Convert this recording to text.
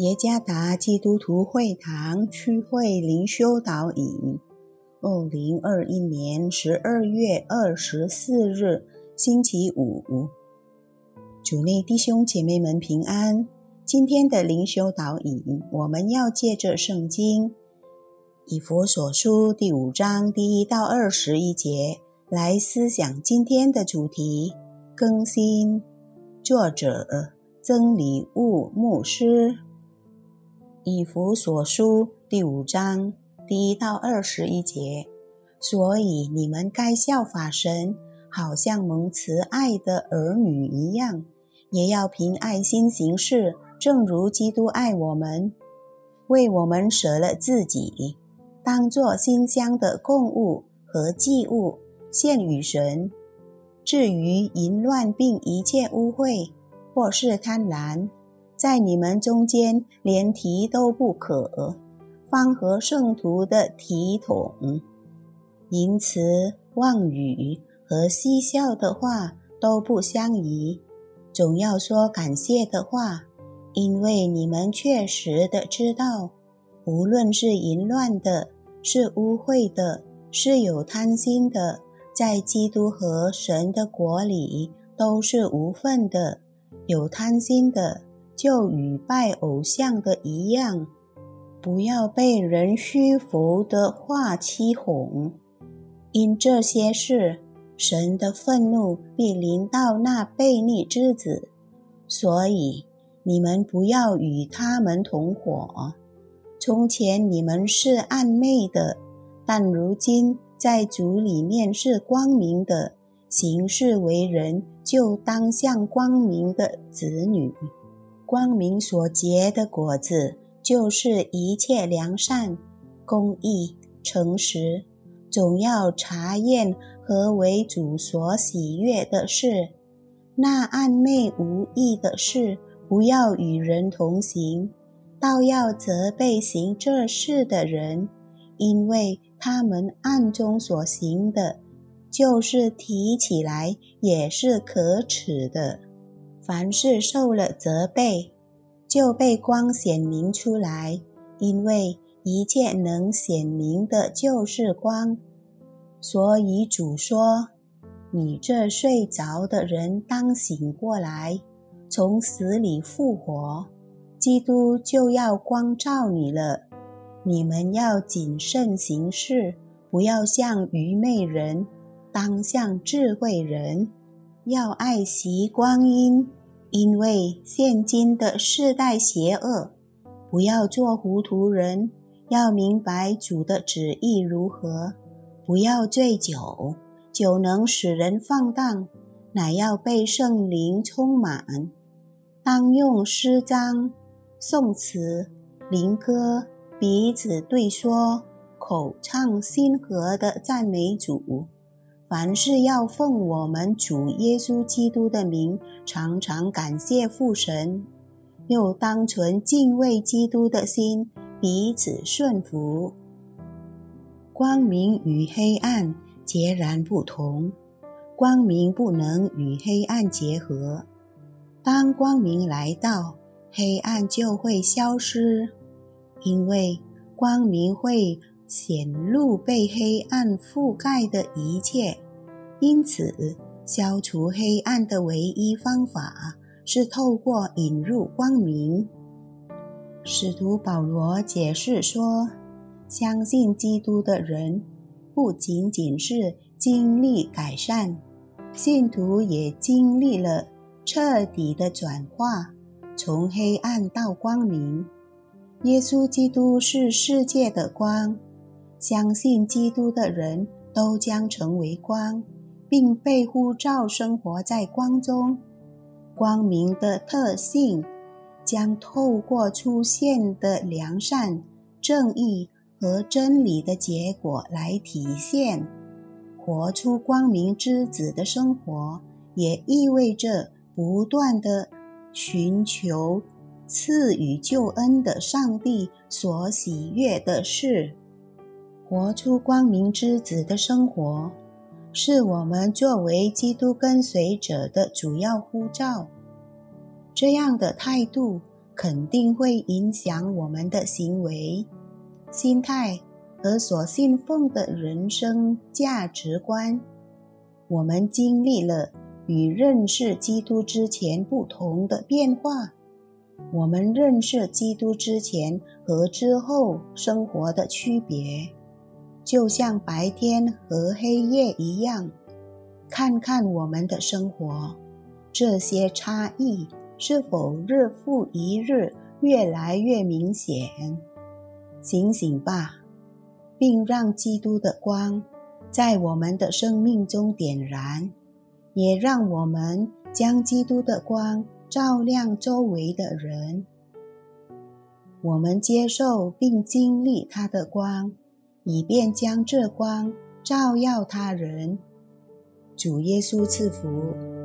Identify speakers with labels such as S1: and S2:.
S1: 耶加达基督徒会堂区会灵修导引，二零二一年十二月二十四日，星期五。主内弟兄姐妹们平安。今天的灵修导引，我们要借着圣经以佛所书第五章第一到二十一节来思想今天的主题：更新。作者曾礼物牧师。以弗所书第五章第一到二十一节，所以你们该效法神，好像蒙慈爱的儿女一样，也要凭爱心行事，正如基督爱我们，为我们舍了自己，当作馨香的供物和祭物献与神。至于淫乱并一切污秽，或是贪婪，在你们中间，连提都不可，方和圣徒的体统。淫词妄语和嬉笑的话都不相宜，总要说感谢的话，因为你们确实的知道，无论是淫乱的，是污秽的，是有贪心的，在基督和神的国里都是无份的。有贪心的。就与拜偶像的一样，不要被人虚浮的话欺哄。因这些事，神的愤怒必临到那悖逆之子。所以你们不要与他们同伙。从前你们是暗昧的，但如今在主里面是光明的。行事为人，就当像光明的子女。光明所结的果子，就是一切良善、公义、诚实。总要查验何为主所喜悦的事。那暗昧无益的事，不要与人同行，倒要责备行这事的人，因为他们暗中所行的，就是提起来也是可耻的。凡是受了责备，就被光显明出来，因为一切能显明的就是光。所以主说：“你这睡着的人，当醒过来，从死里复活，基督就要光照你了。你们要谨慎行事，不要像愚昧人，当像智慧人，要爱惜光阴。”因为现今的世代邪恶，不要做糊涂人，要明白主的旨意如何。不要醉酒，酒能使人放荡，乃要被圣灵充满。当用诗章、颂词、灵歌彼此对说，口唱心和的赞美主。凡事要奉我们主耶稣基督的名，常常感谢父神，又当存敬畏基督的心，彼此顺服。光明与黑暗截然不同，光明不能与黑暗结合。当光明来到，黑暗就会消失，因为光明会。显露被黑暗覆盖的一切，因此消除黑暗的唯一方法是透过引入光明。使徒保罗解释说：“相信基督的人，不仅仅是经历改善，信徒也经历了彻底的转化，从黑暗到光明。耶稣基督是世界的光。”相信基督的人都将成为光，并被呼召生活在光中。光明的特性将透过出现的良善、正义和真理的结果来体现。活出光明之子的生活，也意味着不断的寻求赐予救恩的上帝所喜悦的事。活出光明之子的生活，是我们作为基督跟随者的主要呼召。这样的态度肯定会影响我们的行为、心态和所信奉的人生价值观。我们经历了与认识基督之前不同的变化。我们认识基督之前和之后生活的区别，就像白天和黑夜一样。看看我们的生活，这些差异是否日复一日越来越明显？醒醒吧，并让基督的光在我们的生命中点燃，也让我们将基督的光照亮周围的人。我们接受并经历他的光，以便将这光照耀他人。主耶稣赐福。